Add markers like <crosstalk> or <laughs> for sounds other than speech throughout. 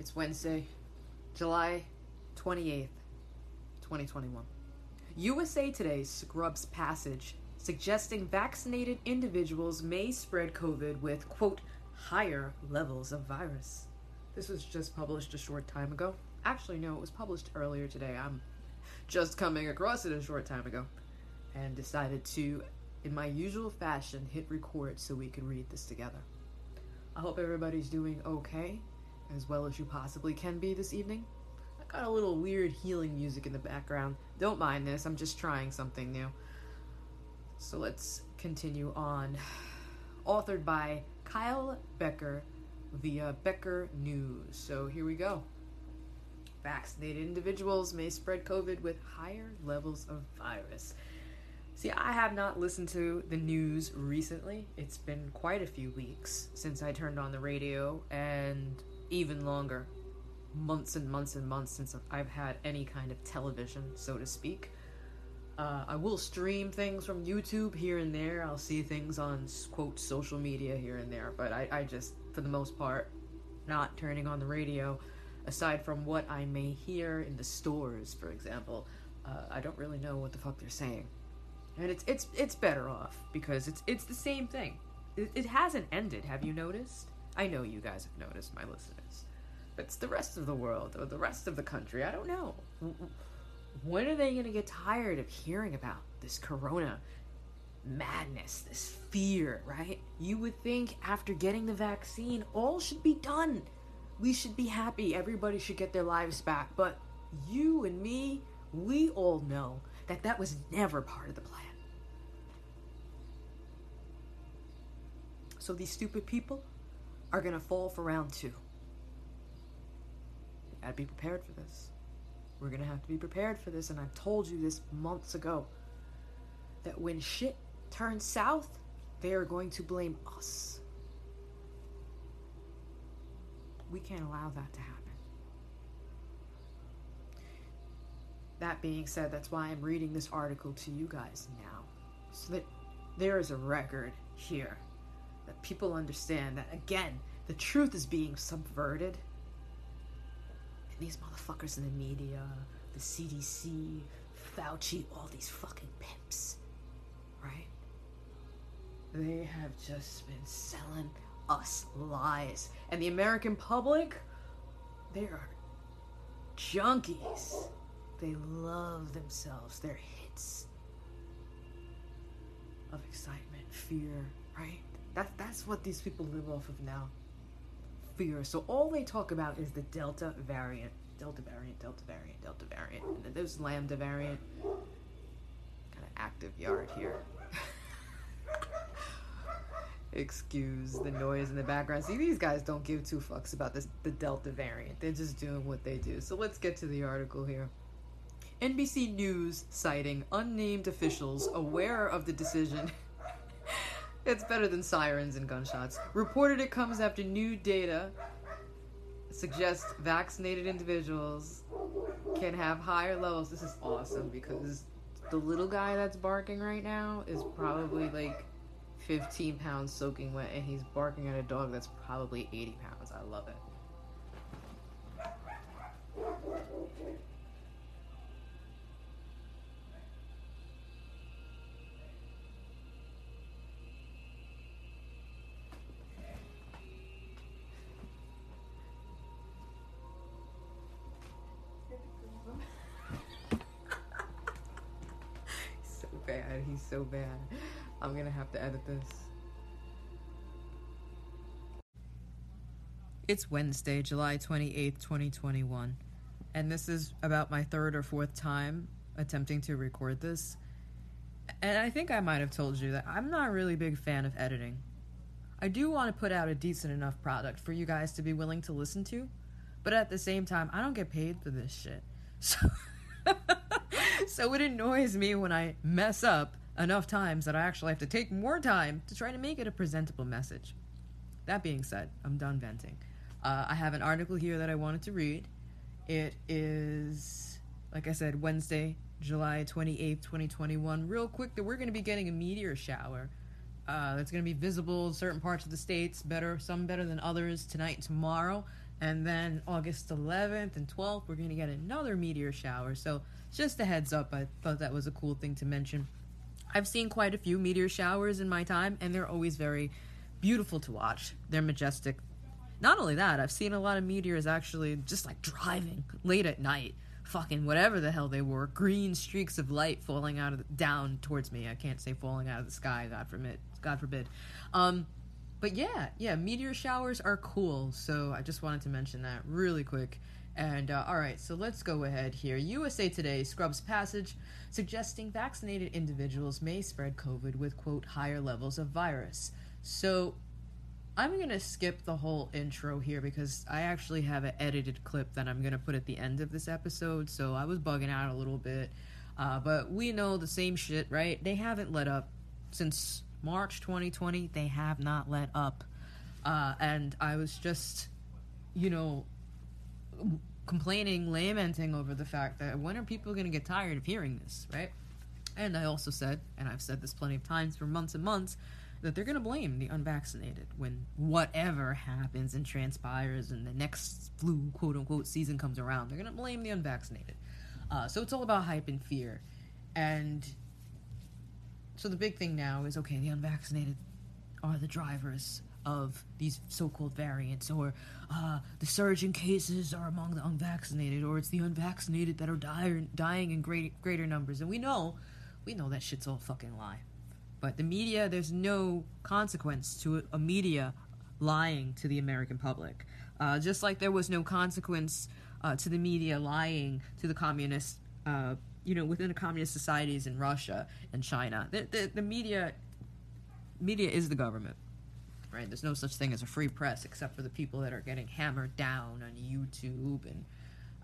It's Wednesday, July 28th, 2021. USA Today scrubs passage suggesting vaccinated individuals may spread COVID with, quote, higher levels of virus. This was just published a short time ago. Actually, no, it was published earlier today. I'm just coming across it a short time ago and decided to, in my usual fashion, hit record so we could read this together. I hope everybody's doing okay, as well as you possibly can be this evening. I got a little weird healing music in the background. Don't mind this, I'm just trying something new. So let's continue on. <sighs> Authored by Kyle Becker via Becker News. So here we go. Vaccinated individuals may spread COVID with higher levels of virus. See, I have not listened to the news recently. It's been quite a few weeks since I turned on the radio, and even longer months and months and months since I've had any kind of television, so to speak. Uh, I will stream things from YouTube here and there. I'll see things on quote social media here and there, but I, I just, for the most part, not turning on the radio. Aside from what I may hear in the stores, for example, uh, I don't really know what the fuck they're saying, and it's it's it's better off because it's it's the same thing. It, it hasn't ended. Have you noticed? I know you guys have noticed, my listeners. But it's the rest of the world or the rest of the country. I don't know. When are they going to get tired of hearing about this corona madness, this fear, right? You would think after getting the vaccine, all should be done. We should be happy. Everybody should get their lives back. But you and me, we all know that that was never part of the plan. So these stupid people are going to fall for round two. Gotta be prepared for this. We're gonna have to be prepared for this, and I told you this months ago. That when shit turns south, they are going to blame us. We can't allow that to happen. That being said, that's why I'm reading this article to you guys now. So that there is a record here. That people understand that, again, the truth is being subverted these motherfuckers in the media, the CDC, Fauci, all these fucking pimps, right? They have just been selling us lies. And the American public, they are junkies. They love themselves, their hits of excitement, fear, right? That, that's what these people live off of now fear. So all they talk about is the Delta variant. Delta variant, Delta variant, Delta variant. And then there's Lambda variant. Kind of active yard here. <laughs> Excuse the noise in the background. See, these guys don't give two fucks about this the Delta variant. They're just doing what they do. So let's get to the article here. NBC News citing unnamed officials aware of the decision <laughs> It's better than sirens and gunshots. Reported it comes after new data suggests vaccinated individuals can have higher levels. This is awesome because the little guy that's barking right now is probably like 15 pounds soaking wet, and he's barking at a dog that's probably 80 pounds. I love it. So bad. I'm gonna have to edit this. It's Wednesday, July 28th, 2021. And this is about my third or fourth time attempting to record this. And I think I might have told you that I'm not a really big fan of editing. I do want to put out a decent enough product for you guys to be willing to listen to, but at the same time, I don't get paid for this shit. <laughs> So <laughs> so it annoys me when I mess up enough times that I actually have to take more time to try to make it a presentable message. That being said, I'm done venting. Uh, I have an article here that I wanted to read. It is, like I said, Wednesday, July 28th, 2021. Real quick, that we're going to be getting a meteor shower. Uh, that's going to be visible in certain parts of the states, better some better than others tonight and tomorrow. And then August 11th and 12th, we're going to get another meteor shower. So, just a heads up, I thought that was a cool thing to mention. I've seen quite a few meteor showers in my time, and they're always very beautiful to watch. They're majestic. Not only that, I've seen a lot of meteors actually just like driving late at night. Fucking whatever the hell they were, green streaks of light falling out of the, down towards me. I can't say falling out of the sky, God forbid. God forbid. Um, but yeah, yeah, meteor showers are cool. So I just wanted to mention that really quick. And uh, all right, so let's go ahead here. USA Today scrubs passage suggesting vaccinated individuals may spread COVID with quote higher levels of virus. So I'm going to skip the whole intro here because I actually have an edited clip that I'm going to put at the end of this episode. So I was bugging out a little bit. Uh, but we know the same shit, right? They haven't let up since March 2020. They have not let up. Uh, and I was just, you know, complaining, lamenting over the fact that when are people going to get tired of hearing this, right? And I also said, and I've said this plenty of times for months and months, that they're going to blame the unvaccinated when whatever happens and transpires and the next flu, quote unquote, season comes around. They're going to blame the unvaccinated. Uh, so it's all about hype and fear. And so the big thing now is okay, the unvaccinated are the drivers of these so-called variants, or uh, the surge in cases are among the unvaccinated, or it's the unvaccinated that are dying, dying in great, greater numbers. And we know, we know that shit's all fucking lie. But the media, there's no consequence to a media lying to the American public. Uh, just like there was no consequence uh, to the media lying to the communist, uh, you know, within the communist societies in Russia and China. The, the, the media, media is the government right? There's no such thing as a free press except for the people that are getting hammered down on YouTube and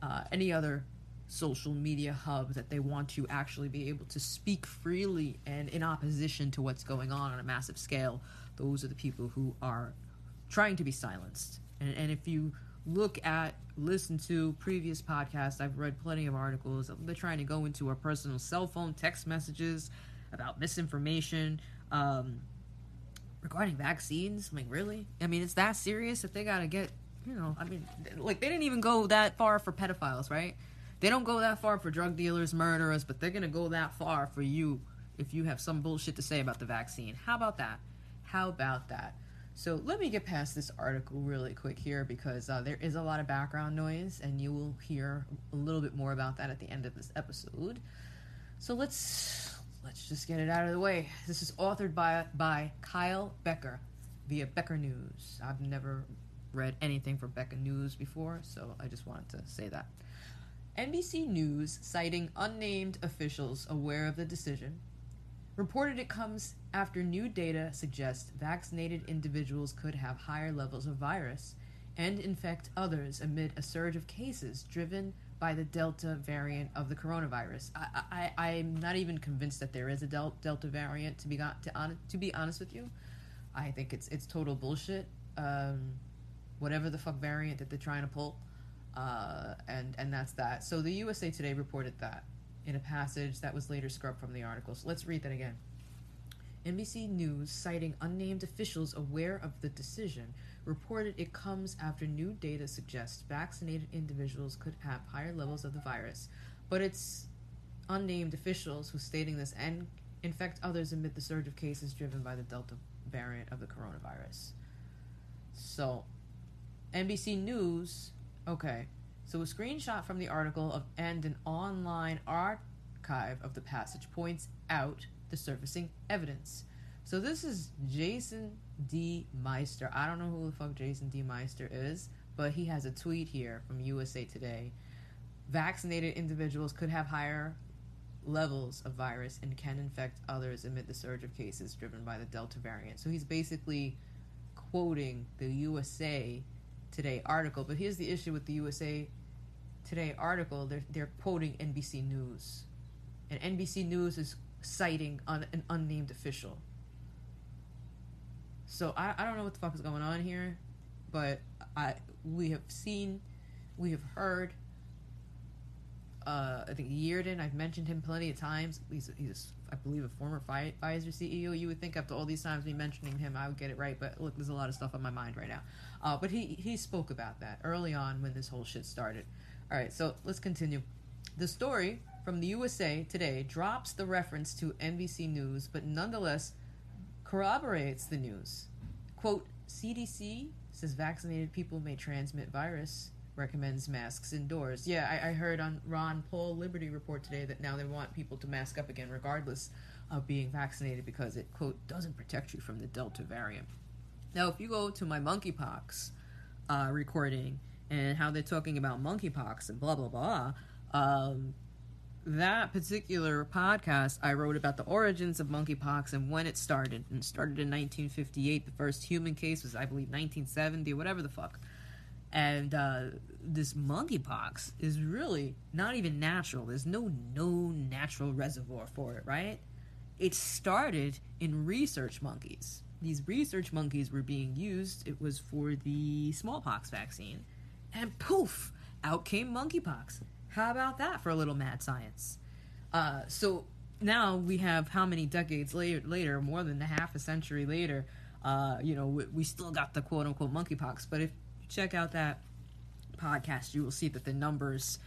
uh, any other social media hub that they want to actually be able to speak freely and in opposition to what's going on on a massive scale. Those are the people who are trying to be silenced. And, and if you look at, listen to previous podcasts, I've read plenty of articles. They're trying to go into our personal cell phone text messages about misinformation. Um, regarding vaccines. Mean, really? I mean, it's that serious that they gotta get, you know, I mean, like, they didn't even go that far for pedophiles, right? They don't go that far for drug dealers, murderers, but they're gonna go that far for you if you have some bullshit to say about the vaccine. How about that? How about that? So let me get past this article really quick here because uh, there is a lot of background noise, and you will hear a little bit more about that at the end of this episode. So let's let's just get it out of the way. This is authored by by Kyle Becker via Becker News. I've never read anything from Becker News before, so I just wanted to say that. NBC News, citing unnamed officials aware of the decision, reported it comes after new data suggests vaccinated individuals could have higher levels of virus and infect others amid a surge of cases driven by the Delta variant of the coronavirus. I, I, I'm not even convinced that there is a del- Delta variant. To be got to on, to be honest with you, I think it's it's total bullshit. Um, whatever the fuck variant that they're trying to pull, uh, and and that's that. So the USA Today reported that in a passage that was later scrubbed from the article. So let's read that again. NBC News, citing unnamed officials aware of the decision, reported it comes after new data suggests vaccinated individuals could have higher levels of the virus, but it's unnamed officials who stating this and infect others amid the surge of cases driven by the Delta variant of the coronavirus. So, NBC News, okay. So a screenshot from the article of and an online archive of the passage points out the surfacing evidence. So this is Jason D. Meister. I don't know who the fuck Jason D. Meister is, but he has a tweet here from USA Today. Vaccinated individuals could have higher levels of virus and can infect others amid the surge of cases driven by the Delta variant. So he's basically quoting the USA Today article. But here's the issue with the USA Today article they're, they're quoting NBC News. And NBC News is citing an unnamed official. So I, I don't know what the fuck is going on here, but I we have seen, we have heard Uh, I think Yeadon, I've mentioned him plenty of times. He's, he's I believe, a former Pfizer CEO. You would think after all these times me mentioning him, I would get it right. But look, there's a lot of stuff on my mind right now. Uh, but he, he spoke about that early on when this whole shit started. All right, so let's continue. The story from the USA Today drops the reference to NBC News, but nonetheless corroborates the news. Quote, CDC says vaccinated people may transmit virus, recommends masks indoors. Yeah, I, I, heard on Ron Paul Liberty Report today that now they want people to mask up again regardless of being vaccinated because it, quote, doesn't protect you from the Delta variant. Now, if you go to my monkeypox uh, recording and how they're talking about monkeypox and blah, blah, blah, um, that particular podcast, I wrote about the origins of monkeypox and when it started. And it started in 1958. The first human case was, I believe, 1970, whatever the fuck. And uh, this monkeypox is really not even natural. There's no known natural reservoir for it, right? It started in research monkeys. These research monkeys were being used. It was for the smallpox vaccine. And poof, out came monkeypox how about that for a little mad science? Uh, so now we have how many decades later, later more than a half a century later, uh, you know, we, we, still got the quote unquote monkeypox. But if you check out that podcast, you will see that the numbers,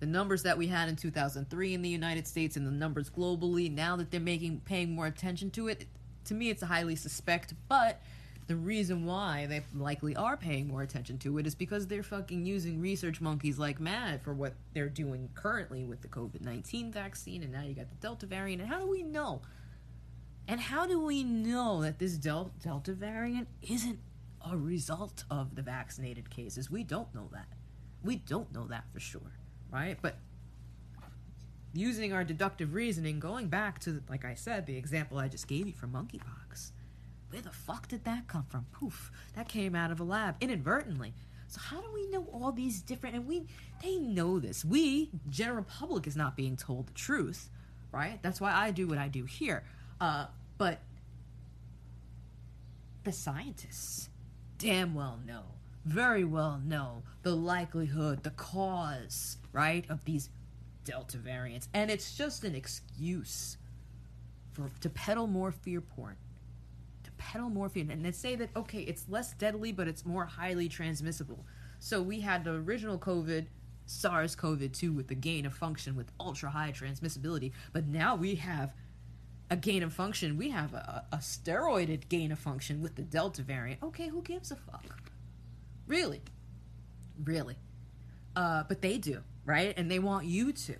the numbers that we had in 2003 in the United States and the numbers globally, now that they're making paying more attention to it, to me it's highly suspect, but the reason why they likely are paying more attention to it is because they're fucking using research monkeys like mad for what they're doing currently with the COVID 19 vaccine, and now you got the Delta variant. And how do we know? And how do we know that this Del- Delta variant isn't a result of the vaccinated cases? We don't know that. We don't know that for sure, right? But using our deductive reasoning, going back to, like I said, the example I just gave you from monkeypox where the fuck did that come from? Poof, that came out of a lab inadvertently. So how do we know all these different and we they know this. We, general public is not being told the truth, right? That's why I do what I do here. Uh, but the scientists damn well know, very well know the likelihood, the cause, right, of these delta variants. And it's just an excuse for to peddle more fear porn peddle morphine and they say that okay it's less deadly but it's more highly transmissible. So we had the original covid SARS-CoV-2 with the gain of function with ultra high transmissibility but now we have a gain of function. We have a, a steroided gain of function with the delta variant. Okay who gives a fuck? Really? Really. Uh, but they do right? And they want you to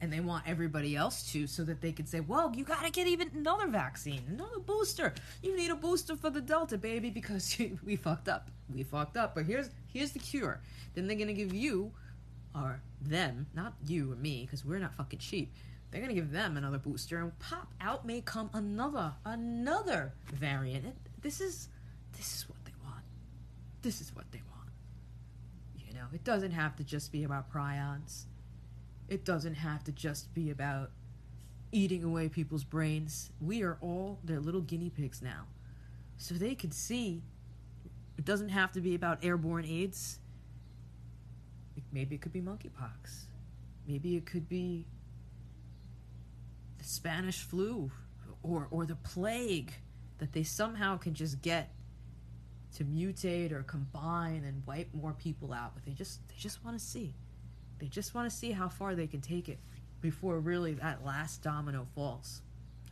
and they want everybody else to so that they can say, well, you got to get even another vaccine, another booster. You need a booster for the Delta, baby, because <laughs> we fucked up. We fucked up. But here's here's the cure. Then they're gonna give you, or them, not you or me, because we're not fucking cheap. They're gonna give them another booster, and pop out may come another another variant. It, this is this is what they want. This is what they want. You know, it doesn't have to just be about prions it doesn't have to just be about eating away people's brains. We are all their little guinea pigs now. So they can see it doesn't have to be about airborne AIDS. Maybe it could be monkeypox. Maybe it could be the Spanish flu or, or the plague that they somehow can just get to mutate or combine and wipe more people out. But they just they just want to see. They just want to see how far they can take it before really that last domino falls.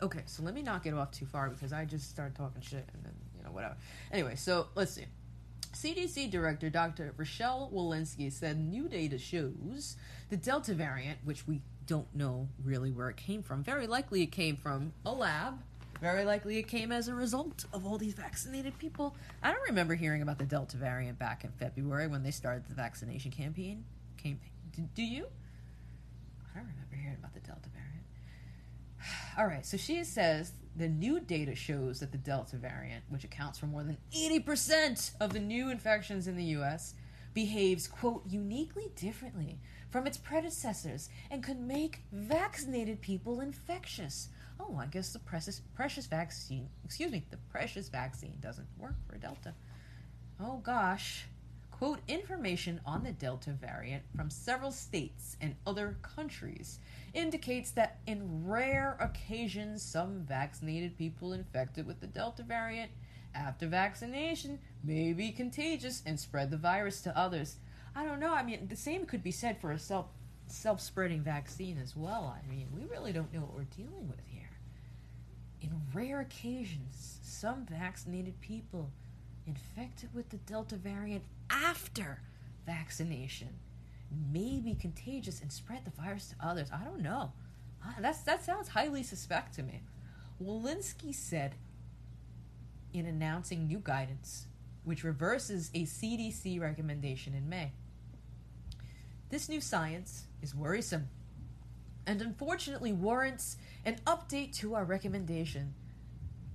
Okay, so let me not get off too far because I just started talking shit and then, you know, whatever. Anyway, so let's see. CDC Director Dr. Rochelle Walensky said new data shows the Delta variant, which we don't know really where it came from. Very likely it came from a lab. Very likely it came as a result of all these vaccinated people. I don't remember hearing about the Delta variant back in February when they started the vaccination campaign. Campaign do, do you? I don't remember hearing about the Delta variant. <sighs> All right, so she says the new data shows that the Delta variant, which accounts for more than 80% of the new infections in the US, behaves, quote, uniquely differently from its predecessors and could make vaccinated people infectious. Oh, I guess the precious, precious vaccine, excuse me, the precious vaccine doesn't work for Delta. Oh gosh. Quote, information on the Delta variant from several states and other countries indicates that in rare occasions, some vaccinated people infected with the Delta variant after vaccination may be contagious and spread the virus to others. I don't know. I mean, the same could be said for a self self spreading vaccine as well. I mean, we really don't know what we're dealing with here. In rare occasions, some vaccinated people infected with the Delta variant after vaccination may be contagious and spread the virus to others. I don't know. Uh, that's, that sounds highly suspect to me. Walensky said in announcing new guidance, which reverses a CDC recommendation in May. This new science is worrisome and unfortunately warrants an update to our recommendation.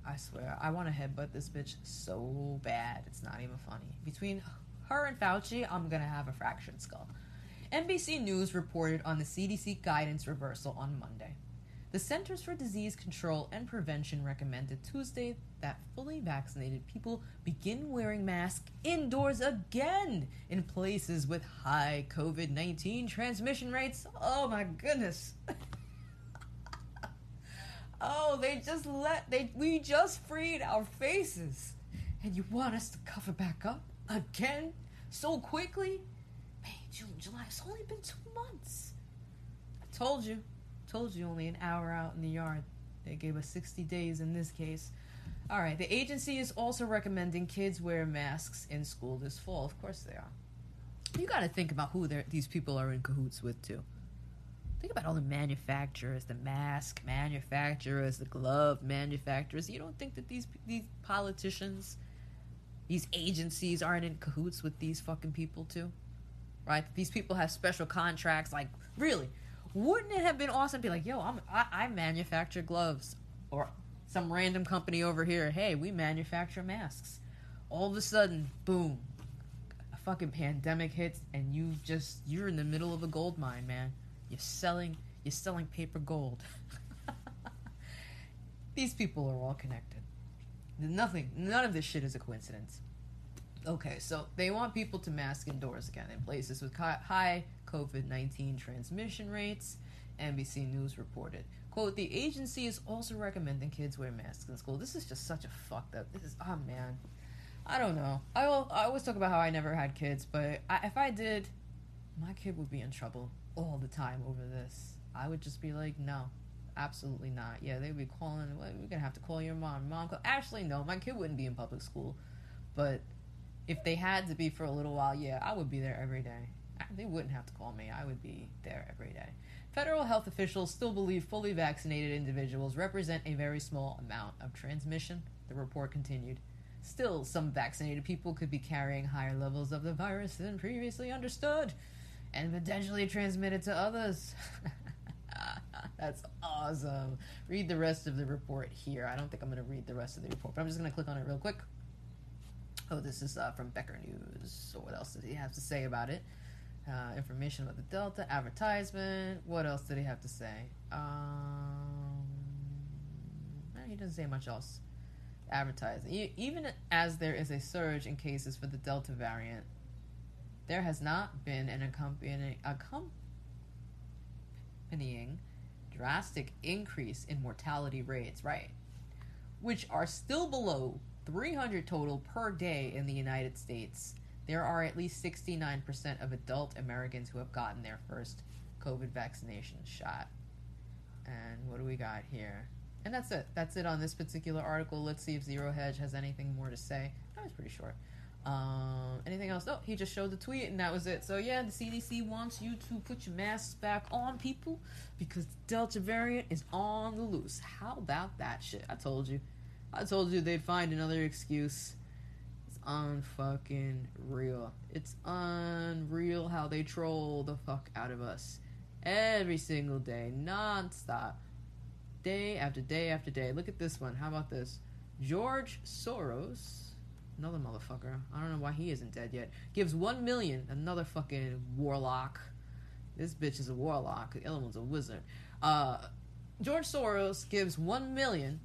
I swear, I want to headbutt this bitch so bad. It's not even funny. Between her and Fauci, I'm gonna have a fractured skull. NBC News reported on the CDC guidance reversal on Monday. The Centers for Disease Control and Prevention recommended Tuesday that fully vaccinated people begin wearing masks indoors again in places with high COVID 19 transmission rates. Oh my goodness. <laughs> oh, they just let they we just freed our faces. And you want us to cover back up again so quickly? May, June, July. It's only been two months. I told you. Told you only an hour out in the yard. They gave us 60 days in this case. All right, the agency is also recommending kids wear masks in school this fall. Of course they are. You got to think about who these people are in cahoots with, too. Think about all the manufacturers, the mask manufacturers, the glove manufacturers. You don't think that these these politicians, these agencies aren't in cahoots with these fucking people too? Right? These people have special contracts like really wouldn't it have been awesome to be like, yo, I'm, I, I manufacture gloves, or some random company over here, hey, we manufacture masks. All of a sudden, boom, a fucking pandemic hits, and you just you're in the middle of a gold mine, man. You're selling you're selling paper gold. <laughs> These people are all connected. Nothing, none of this shit is a coincidence. Okay, so they want people to mask indoors again in places with high COVID 19 transmission rates, NBC News reported. Quote, the agency is also recommending kids wear masks in school. This is just such a fucked up. This is, oh man. I don't know. I, will, I always talk about how I never had kids, but I, if I did, my kid would be in trouble all the time over this. I would just be like, no, absolutely not. Yeah, they'd be calling, well, we're gonna have to call your mom. Mom, actually, no, my kid wouldn't be in public school, but if they had to be for a little while, yeah, I would be there every day. They wouldn't have to call me. I would be there every day. Federal health officials still believe fully vaccinated individuals represent a very small amount of transmission, the report continued. Still, some vaccinated people could be carrying higher levels of the virus than previously understood and potentially transmit it to others. <laughs> <laughs> That's awesome. Read the rest of the report here. I don't think I'm going to read the rest of the report, but I'm just going to click on it real quick. Oh, this is uh, from Becker News. So, what else does he have to say about it? Uh, information about the Delta, advertisement. What else did he have to say? Um, he doesn't say much else. Advertising. Even as there is a surge in cases for the Delta variant, there has not been an accompanying, accompanying drastic increase in mortality rates, right? Which are still below 300 total per day in the United States. There are at least 69% of adult Americans who have gotten their first COVID vaccination shot. And what do we got here? And that's it. That's it on this particular article. Let's see if Zero Hedge has anything more to say. That was pretty short. Um, anything else? No, he just showed the tweet and that was it. So yeah, the CDC wants you to put your masks back on, people, because the Delta variant is on the loose. How about that shit? I told you. I told you they'd find another excuse. It's unfucking real. It's unreal how they troll the fuck out of us every single day, nonstop, day after day after day. Look at this one. How about this? George Soros, another motherfucker. I don't know why he isn't dead yet. Gives one million. Another fucking warlock. This bitch is a warlock. The other one's a wizard. Uh, George Soros gives one million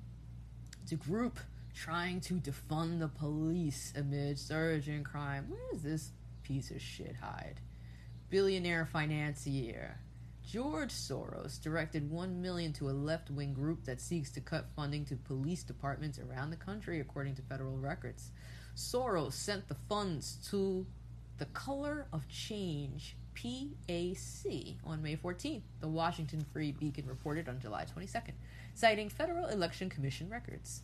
to group trying to defund the police amid surge in crime. Where is this piece of shit hide. Billionaire financier George Soros directed 1 million to a left-wing group that seeks to cut funding to police departments around the country according to federal records. Soros sent the funds to the Color of Change PAC on May 14th, the Washington Free Beacon reported on July 22nd, citing Federal Election Commission records.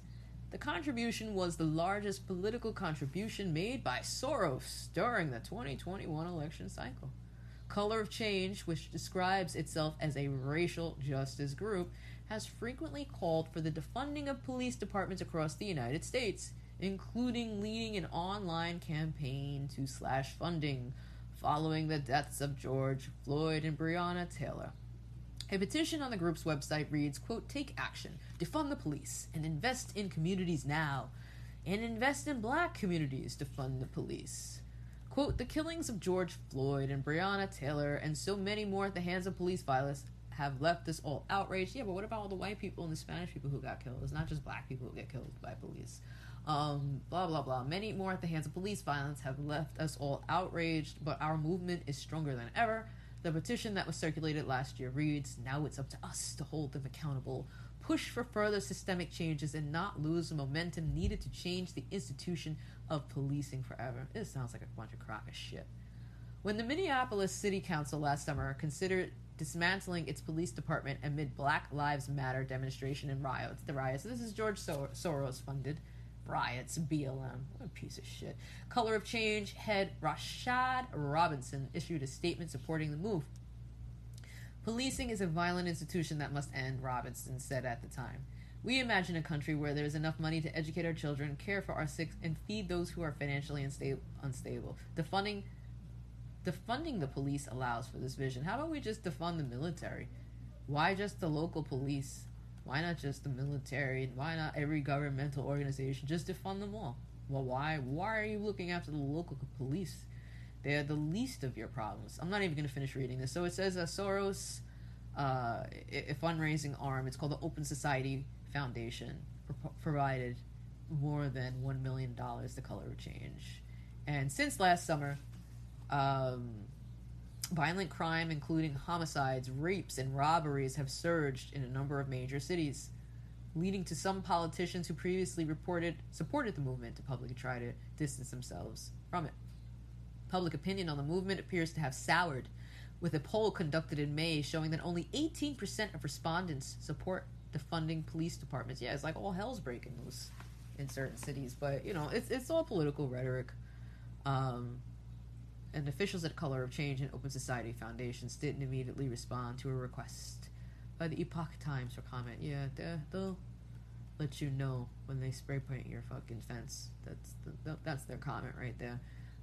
The contribution was the largest political contribution made by Soros during the 2021 election cycle. Color of Change, which describes itself as a racial justice group, has frequently called for the defunding of police departments across the United States, including leading an online campaign to slash funding following the deaths of George Floyd and Breonna Taylor. A petition on the group's website reads, quote, take action, defund the police, and invest in communities now, and invest in black communities to fund the police. Quote, the killings of George Floyd and Breonna Taylor and so many more at the hands of police violence have left us all outraged. Yeah, but what about all the white people and the Spanish people who got killed? It's not just black people who get killed by police. Um, blah, blah, blah. Many more at the hands of police violence have left us all outraged, but our movement is stronger than ever. The petition that was circulated last year reads Now it's up to us to hold them accountable, push for further systemic changes, and not lose the momentum needed to change the institution of policing forever. This sounds like a bunch of crock of shit. When the Minneapolis City Council last summer considered dismantling its police department amid Black Lives Matter demonstration and riots, the riots, this is George Sor- Soros funded riots, BLM, what a piece of shit. Color of Change head Rashad Robinson issued a statement supporting the move. Policing is a violent institution that must end, Robinson said at the time. We imagine a country where there is enough money to educate our children, care for our sick, and feed those who are financially unsta- unstable. Defunding, defunding the police allows for this vision. How about we just defund the military? Why just the local police? Why not just the military? Why not every governmental organization? Just defund them all. Well, why? Why are you looking after the local police? They are the least of your problems. I'm not even going to finish reading this. So it says uh, Soros, uh, a fundraising arm. It's called the Open Society Foundation pro- provided more than $1 million to Color Change. And since last summer, um, violent crime, including homicides, rapes, and robberies, have surged in a number of major cities, leading to some politicians who previously reported supported the movement to publicly try to distance themselves from it. Public opinion on the movement appears to have soured, with a poll conducted in May showing that only 18% of respondents support defunding police departments. Yeah, it's like all hell's breaking loose in certain cities, but you know, it's it's all political rhetoric. Um, and officials at Color of Change and Open Society Foundations didn't immediately respond to a request by the Epoch Times for comment. Yeah, they'll let you know when they spray paint your fucking fence. That's the, that's their comment right there.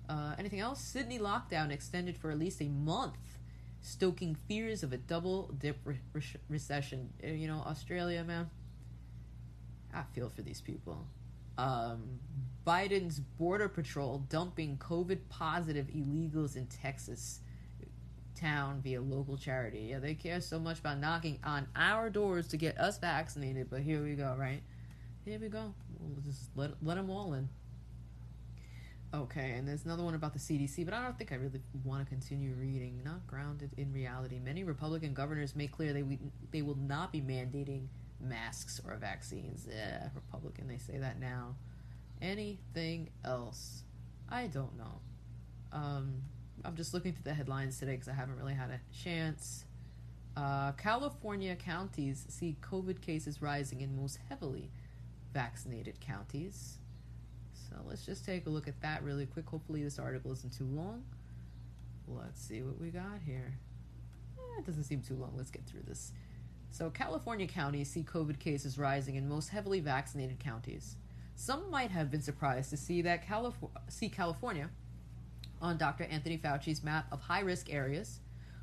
Uh, anything else? Sydney lockdown extended for at least a month stoking fears of a double dip re- re- recession. Uh, you know, Australia, man. I feel for these people. Um, Biden's border patrol dumping COVID positive illegals in Texas town via local charity. Yeah, they care so much about knocking on our doors to get us vaccinated, but here we go, right? Here we go. We'll just let let them all in. Okay, and there's another one about the CDC, but I don't think I really want to continue reading. Not grounded in reality. Many Republican governors make clear they they will not be mandating masks or vaccines. Yeah, Republican, they say that now. Anything else? I don't know. Um, I'm just looking through the headlines today because I haven't really had a chance. Uh, California counties see COVID cases rising in most heavily vaccinated counties. So let's just take a look at that really quick. Hopefully, this article isn't too long. Let's see what we got here. Eh, it doesn't seem too long. Let's get through this. So, California counties see COVID cases rising in most heavily vaccinated counties. Some might have been surprised to see that Calif- see California on Dr. Anthony Fauci's map of high risk areas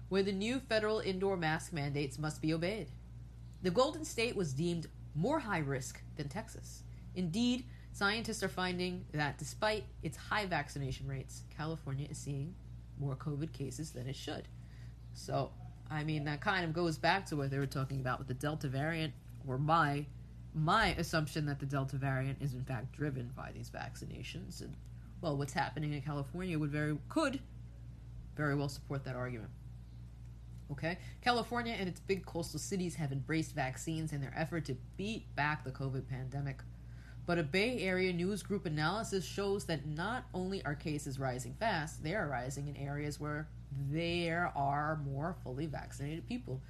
where the new federal indoor mask mandates must be obeyed. The Golden State was deemed more high risk than Texas. Indeed, Scientists are finding that despite its high vaccination rates, California is seeing more COVID cases than it should. So, I mean, that kind of goes back to what they were talking about with the Delta variant, or my my assumption that the Delta variant is in fact driven by these vaccinations and Well, what's happening in California would very could very well support that argument. Okay? California and its big coastal cities have embraced vaccines in their effort to beat back the COVID pandemic. But a Bay Area news group analysis shows that not only are cases rising fast, they are rising in areas where there are more fully vaccinated people.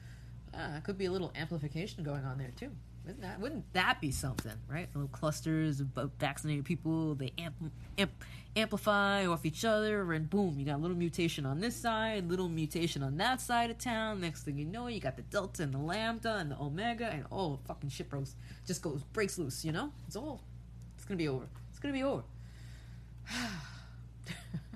Uh, could be a little amplification going on there too. Wouldn't that, wouldn't that be something, right? Little clusters of vaccinated people, they amp, amp, amplify off each other, and boom, you got a little mutation on this side, little mutation on that side of town. Next thing you know, you got the delta and the lambda and the omega, and oh, fucking shit bros just goes breaks loose. You know, it's all, it's gonna be over. It's gonna be over. <sighs> <laughs>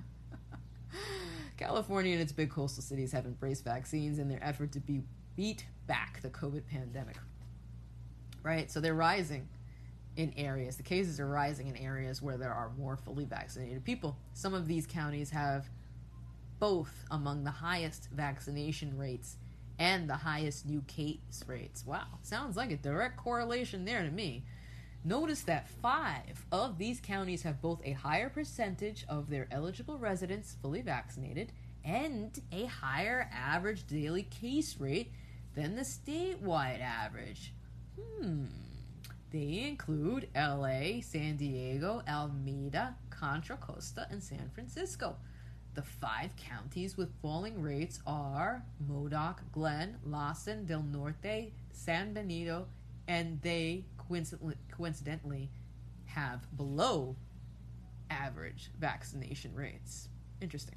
California and its big coastal cities have embraced vaccines in their effort to be, beat back the COVID pandemic. Right? So they're rising in areas. The cases are rising in areas where there are more fully vaccinated people. Some of these counties have both among the highest vaccination rates and the highest new case rates. Wow, sounds like a direct correlation there to me. Notice that five of these counties have both a higher percentage of their eligible residents fully vaccinated and a higher average daily case rate than the statewide average. Hmm. They include LA, San Diego, Alameda, Contra Costa, and San Francisco. The five counties with falling rates are Modoc, Glenn, Lassen, Del Norte, San Benito, and they coincidentally, have below average vaccination rates. Interesting.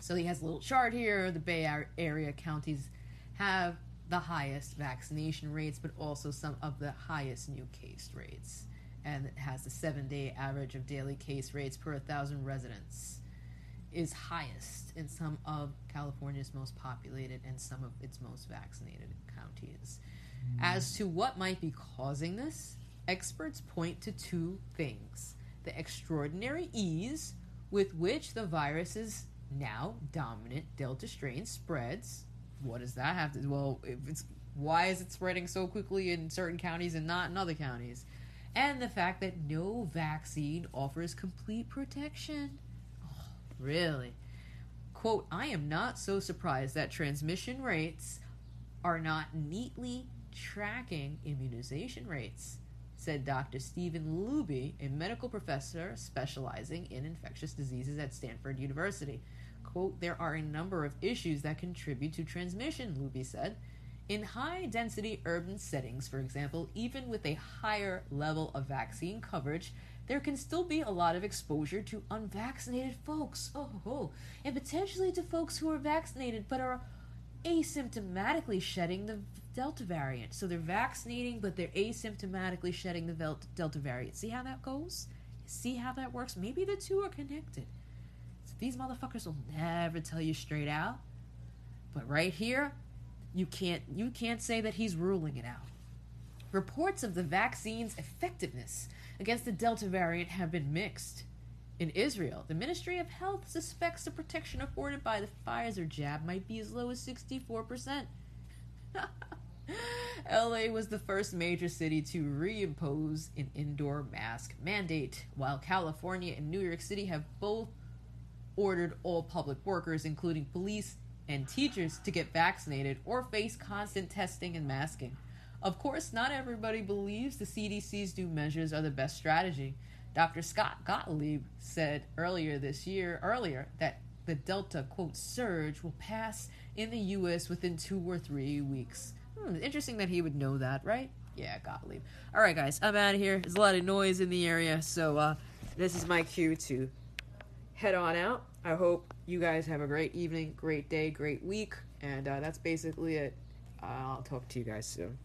So he has a little chart here. The Bay Area counties have the highest vaccination rates, but also some of the highest new case rates. And it has the seven day average of daily case rates per 1,000 residents is highest in some of California's most populated and some of its most vaccinated counties. As to what might be causing this, experts point to two things. The extraordinary ease with which the virus's now dominant Delta strain spreads. What does that have to well if it's why is it spreading so quickly in certain counties and not in other counties? And the fact that no vaccine offers complete protection. Oh, really? Quote i am not so surprised that transmission rates are not neatly tracking immunization rates said dr stephen luby a medical professor specializing in infectious diseases at stanford university quote, there are a number of issues that contribute to transmission, Luby said. In high density urban settings, for example, even with a higher level of vaccine coverage, there can still be a lot of exposure to unvaccinated folks. Oh, and potentially to folks who are vaccinated but are asymptomatically shedding the Delta variant. So they're vaccinating, but they're asymptomatically shedding the Delta variant. See how that goes? See how that works? Maybe the two are connected. These motherfuckers will never tell you straight out. But right here, you can't you can't say that he's ruling it out. Reports of the vaccine's effectiveness against the Delta variant have been mixed. In Israel, the Ministry of Health suspects the protection afforded by the Pfizer jab might be as low as 64%. <laughs> LA was the first major city to reimpose an indoor mask mandate, while California and New York City have both ordered all public workers, including police and teachers, to get vaccinated or face constant testing and masking. Of course, not everybody believes the CDC's new measures are the best strategy. Dr. Scott Gottlieb said earlier this year, earlier, that the Delta quote surge will pass in the U.S. within two or three weeks. Hmm, interesting that he would know that, right? Yeah, Gottlieb. All right, guys, I'm out of here. There's a lot of noise in the area, so uh, this is my cue to head on out. I hope you guys have a great evening, great day, great week, and uh, that's basically it. I'll talk to you guys soon.